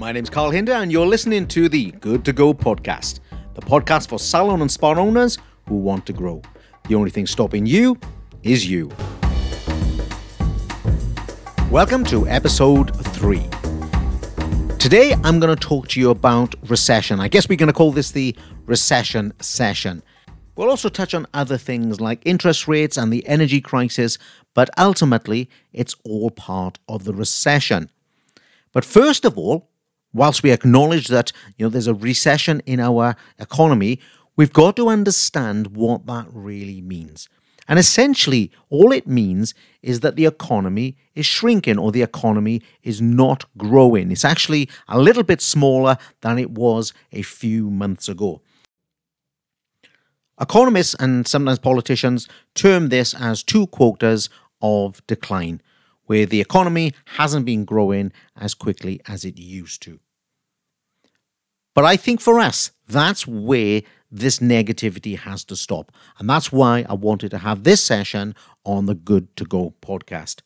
My name's Carl Hinder, and you're listening to the Good to Go podcast, the podcast for salon and spa owners who want to grow. The only thing stopping you is you. Welcome to episode three. Today, I'm going to talk to you about recession. I guess we're going to call this the recession session. We'll also touch on other things like interest rates and the energy crisis, but ultimately, it's all part of the recession. But first of all, whilst we acknowledge that you know there's a recession in our economy, we've got to understand what that really means. And essentially, all it means is that the economy is shrinking or the economy is not growing. It's actually a little bit smaller than it was a few months ago. Economists and sometimes politicians term this as two quarters of decline, where the economy hasn't been growing as quickly as it used to. But I think for us, that's where this negativity has to stop. And that's why I wanted to have this session on the Good to Go podcast.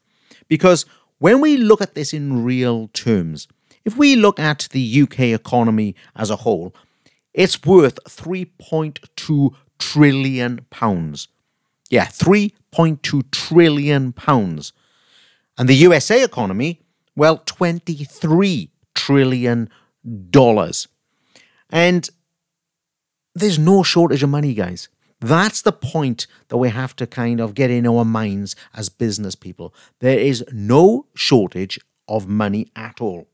Because when we look at this in real terms, if we look at the UK economy as a whole, it's worth 3.2 trillion pounds. Yeah, 3.2 trillion pounds. And the USA economy, well, 23 trillion dollars. And there's no shortage of money, guys. That's the point that we have to kind of get in our minds as business people. There is no shortage of money at all.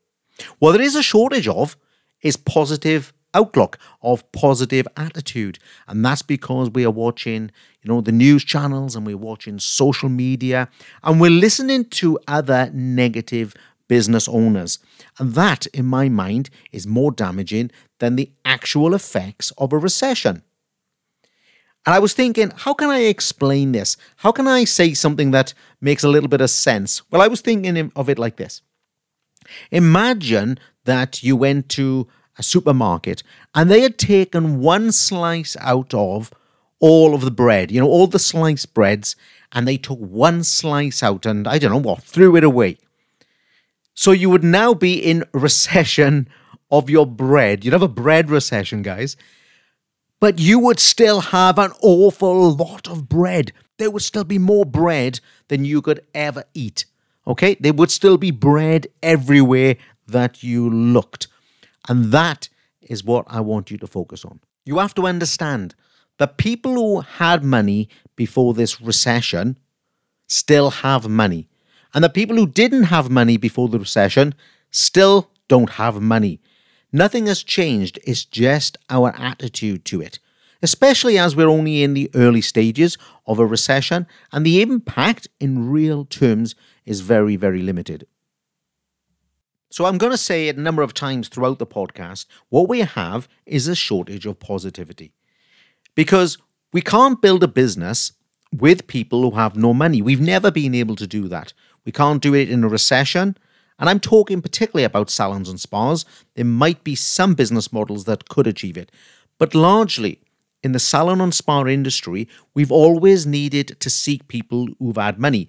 What there is a shortage of is positive outlook, of positive attitude. And that's because we are watching, you know, the news channels and we're watching social media and we're listening to other negative business owners. And that, in my mind, is more damaging than the actual effects of a recession. And I was thinking, how can I explain this? How can I say something that makes a little bit of sense? Well, I was thinking of it like this Imagine that you went to a supermarket and they had taken one slice out of all of the bread, you know, all the sliced breads, and they took one slice out and I don't know what, threw it away. So you would now be in recession of your bread. You'd have a bread recession, guys. But you would still have an awful lot of bread. There would still be more bread than you could ever eat. Okay? There would still be bread everywhere that you looked. And that is what I want you to focus on. You have to understand that people who had money before this recession still have money. And the people who didn't have money before the recession still don't have money. Nothing has changed, it's just our attitude to it, especially as we're only in the early stages of a recession and the impact in real terms is very, very limited. So, I'm going to say it a number of times throughout the podcast what we have is a shortage of positivity. Because we can't build a business with people who have no money. We've never been able to do that. We can't do it in a recession. And I'm talking particularly about salons and spas. There might be some business models that could achieve it. But largely, in the salon and spa industry, we've always needed to seek people who've had money.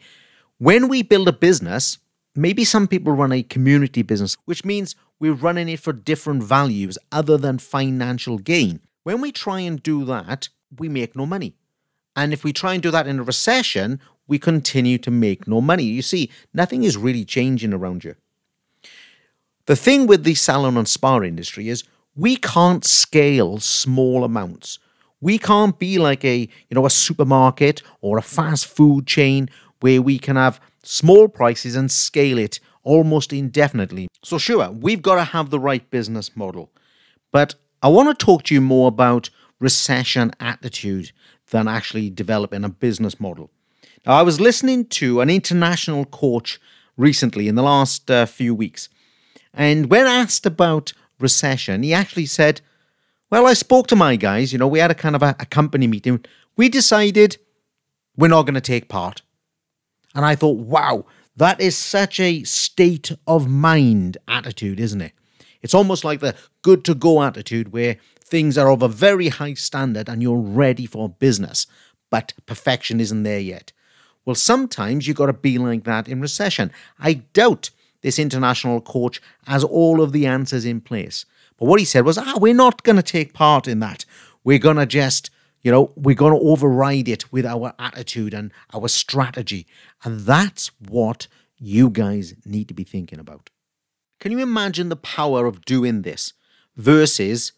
When we build a business, maybe some people run a community business, which means we're running it for different values other than financial gain. When we try and do that, we make no money. And if we try and do that in a recession, we continue to make no money. You see, nothing is really changing around you. The thing with the salon and spa industry is we can't scale small amounts. We can't be like a, you know, a supermarket or a fast food chain where we can have small prices and scale it almost indefinitely. So sure, we've got to have the right business model. But I want to talk to you more about recession attitude than actually developing a business model. Now, I was listening to an international coach recently in the last uh, few weeks, and when asked about recession, he actually said, Well, I spoke to my guys, you know, we had a kind of a, a company meeting. We decided we're not going to take part. And I thought, wow, that is such a state of mind attitude, isn't it? It's almost like the good to go attitude where things are of a very high standard and you're ready for business, but perfection isn't there yet. Well, sometimes you've got to be like that in recession. I doubt this international coach has all of the answers in place. But what he said was, ah, we're not going to take part in that. We're going to just, you know, we're going to override it with our attitude and our strategy. And that's what you guys need to be thinking about. Can you imagine the power of doing this versus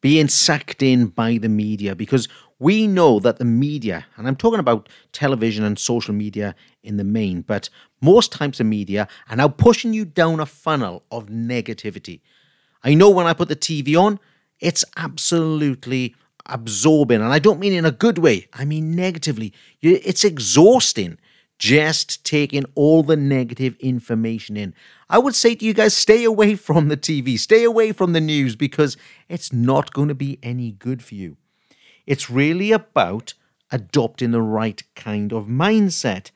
being sucked in by the media? Because we know that the media, and I'm talking about television and social media in the main, but most types of media are now pushing you down a funnel of negativity. I know when I put the TV on, it's absolutely absorbing, and I don't mean in a good way, I mean negatively. It's exhausting just taking all the negative information in. I would say to you guys, stay away from the TV, stay away from the news because it's not going to be any good for you. It's really about adopting the right kind of mindset.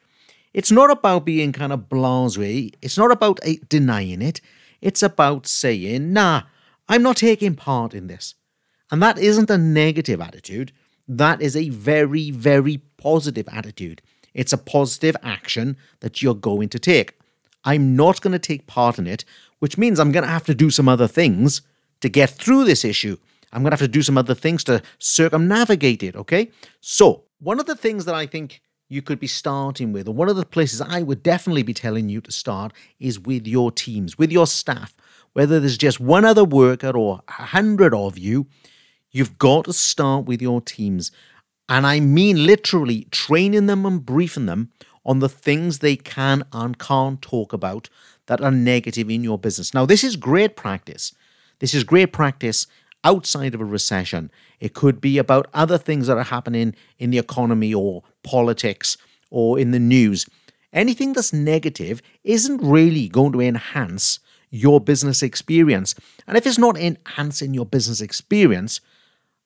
It's not about being kind of blasé. It's not about eh, denying it. It's about saying, nah, I'm not taking part in this. And that isn't a negative attitude. That is a very, very positive attitude. It's a positive action that you're going to take. I'm not going to take part in it, which means I'm going to have to do some other things to get through this issue. I'm going to have to do some other things to circumnavigate it, okay? So, one of the things that I think you could be starting with, or one of the places I would definitely be telling you to start, is with your teams, with your staff. Whether there's just one other worker or a hundred of you, you've got to start with your teams. And I mean literally training them and briefing them on the things they can and can't talk about that are negative in your business. Now, this is great practice. This is great practice outside of a recession. It could be about other things that are happening in the economy or politics or in the news. Anything that's negative isn't really going to enhance your business experience. And if it's not enhancing your business experience,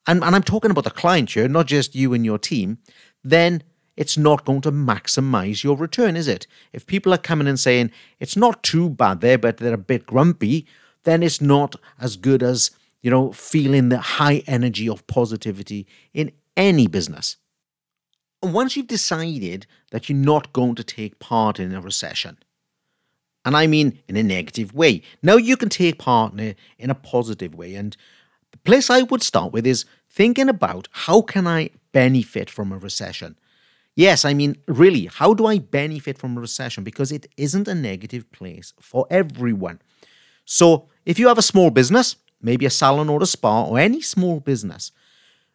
and, and I'm talking about the client here, not just you and your team, then it's not going to maximize your return, is it? If people are coming and saying it's not too bad there, but they're a bit grumpy, then it's not as good as you know, feeling the high energy of positivity in any business. Once you've decided that you're not going to take part in a recession, and I mean in a negative way, now you can take part in a, in a positive way. And the place I would start with is thinking about how can I benefit from a recession? Yes, I mean, really, how do I benefit from a recession? Because it isn't a negative place for everyone. So, if you have a small business, maybe a salon or a spa or any small business,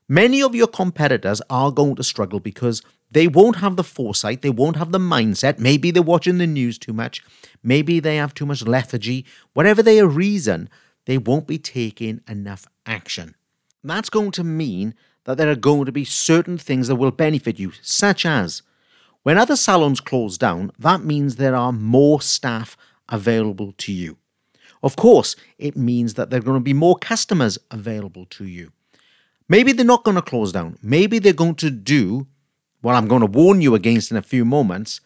many of your competitors are going to struggle because they won't have the foresight, they won't have the mindset. Maybe they're watching the news too much, maybe they have too much lethargy, whatever their reason, they won't be taking enough action. That's going to mean that there are going to be certain things that will benefit you, such as when other salons close down, that means there are more staff available to you. Of course, it means that there are going to be more customers available to you. Maybe they're not going to close down. Maybe they're going to do what I'm going to warn you against in a few moments,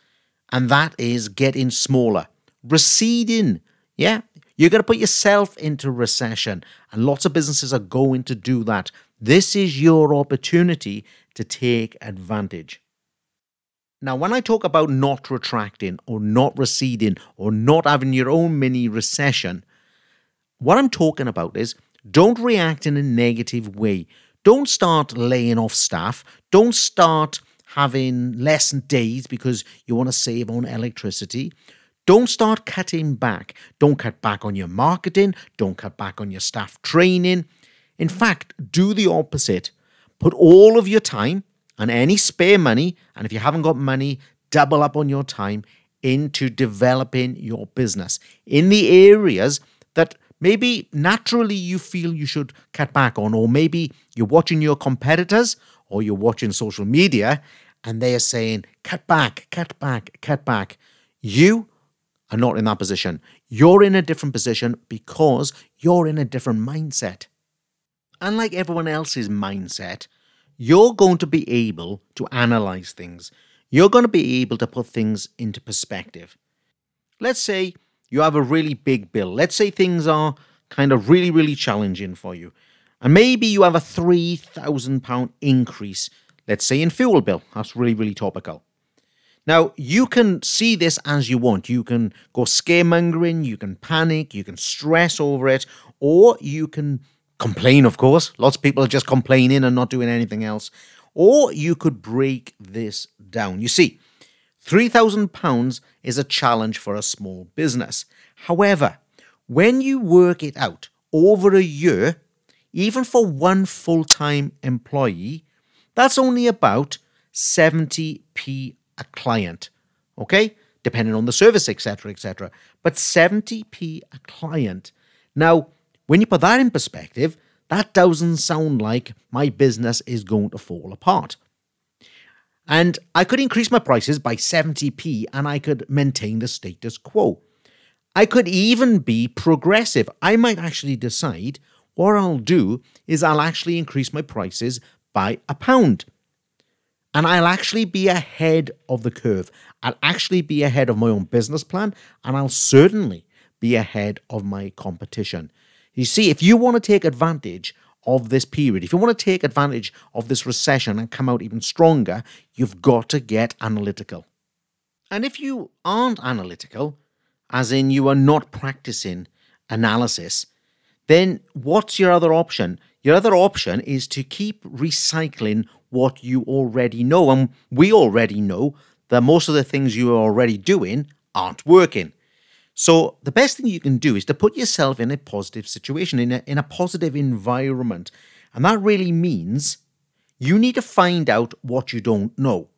and that is getting smaller, receding. Yeah, you're going to put yourself into recession, and lots of businesses are going to do that. This is your opportunity to take advantage. Now, when I talk about not retracting or not receding or not having your own mini recession, what I'm talking about is don't react in a negative way. Don't start laying off staff. Don't start having less days because you want to save on electricity. Don't start cutting back. Don't cut back on your marketing. Don't cut back on your staff training. In fact, do the opposite. Put all of your time and any spare money, and if you haven't got money, double up on your time into developing your business in the areas that maybe naturally you feel you should cut back on, or maybe you're watching your competitors or you're watching social media and they are saying, cut back, cut back, cut back. You are not in that position. You're in a different position because you're in a different mindset. Unlike everyone else's mindset, you're going to be able to analyze things. You're going to be able to put things into perspective. Let's say you have a really big bill. Let's say things are kind of really, really challenging for you. And maybe you have a £3,000 increase, let's say in fuel bill. That's really, really topical. Now, you can see this as you want. You can go scaremongering, you can panic, you can stress over it, or you can complain, of course. Lots of people are just complaining and not doing anything else. Or you could break this down. You see, £3,000 is a challenge for a small business. However, when you work it out over a year, even for one full time employee, that's only about 70p a client. Okay? Depending on the service, etc., etc. But 70p a client. Now, when you put that in perspective, that doesn't sound like my business is going to fall apart. And I could increase my prices by 70p and I could maintain the status quo. I could even be progressive. I might actually decide what I'll do is I'll actually increase my prices by a pound. And I'll actually be ahead of the curve. I'll actually be ahead of my own business plan and I'll certainly be ahead of my competition. You see, if you want to take advantage of this period, if you want to take advantage of this recession and come out even stronger, you've got to get analytical. And if you aren't analytical, as in you are not practicing analysis, then what's your other option? Your other option is to keep recycling what you already know. And we already know that most of the things you are already doing aren't working. So the best thing you can do is to put yourself in a positive situation, in a, in a positive environment. And that really means you need to find out what you don't know.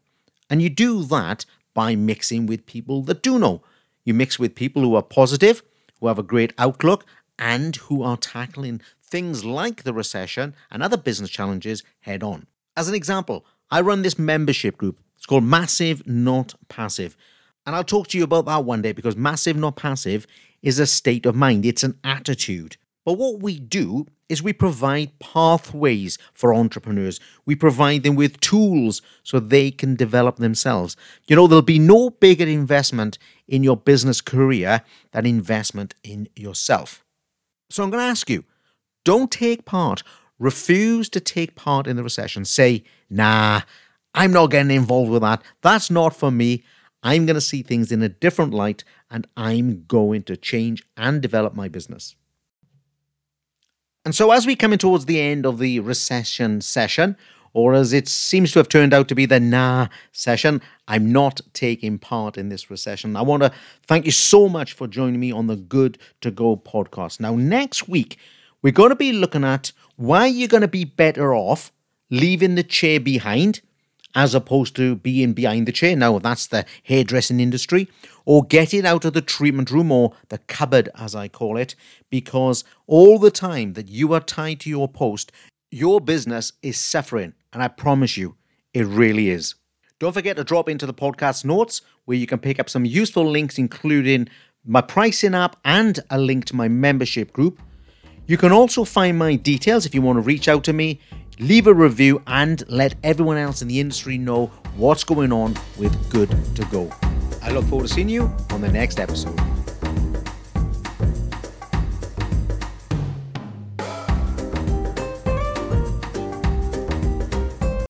And you do that by mixing with people that do know. You mix with people who are positive, who have a great outlook, and who are tackling things like the recession and other business challenges head on. As an example, I run this membership group. It's called Massive Not Passive. And I'll talk to you about that one day because massive, not passive, is a state of mind, it's an attitude. But what we do is we provide pathways for entrepreneurs. We provide them with tools so they can develop themselves. You know, there'll be no bigger investment in your business career than investment in yourself. So I'm going to ask you don't take part, refuse to take part in the recession. Say, nah, I'm not getting involved with that. That's not for me. I'm going to see things in a different light and I'm going to change and develop my business. And so, as we come in towards the end of the recession session, or as it seems to have turned out to be the nah session, I'm not taking part in this recession. I want to thank you so much for joining me on the Good to Go podcast. Now, next week, we're going to be looking at why are you're going to be better off leaving the chair behind as opposed to being behind the chair. Now, that's the hairdressing industry, or getting out of the treatment room or the cupboard, as I call it, because all the time that you are tied to your post, your business is suffering. And I promise you, it really is. Don't forget to drop into the podcast notes where you can pick up some useful links, including my pricing app and a link to my membership group. You can also find my details if you want to reach out to me leave a review, and let everyone else in the industry know what's going on with Good to Go. I look forward to seeing you on the next episode.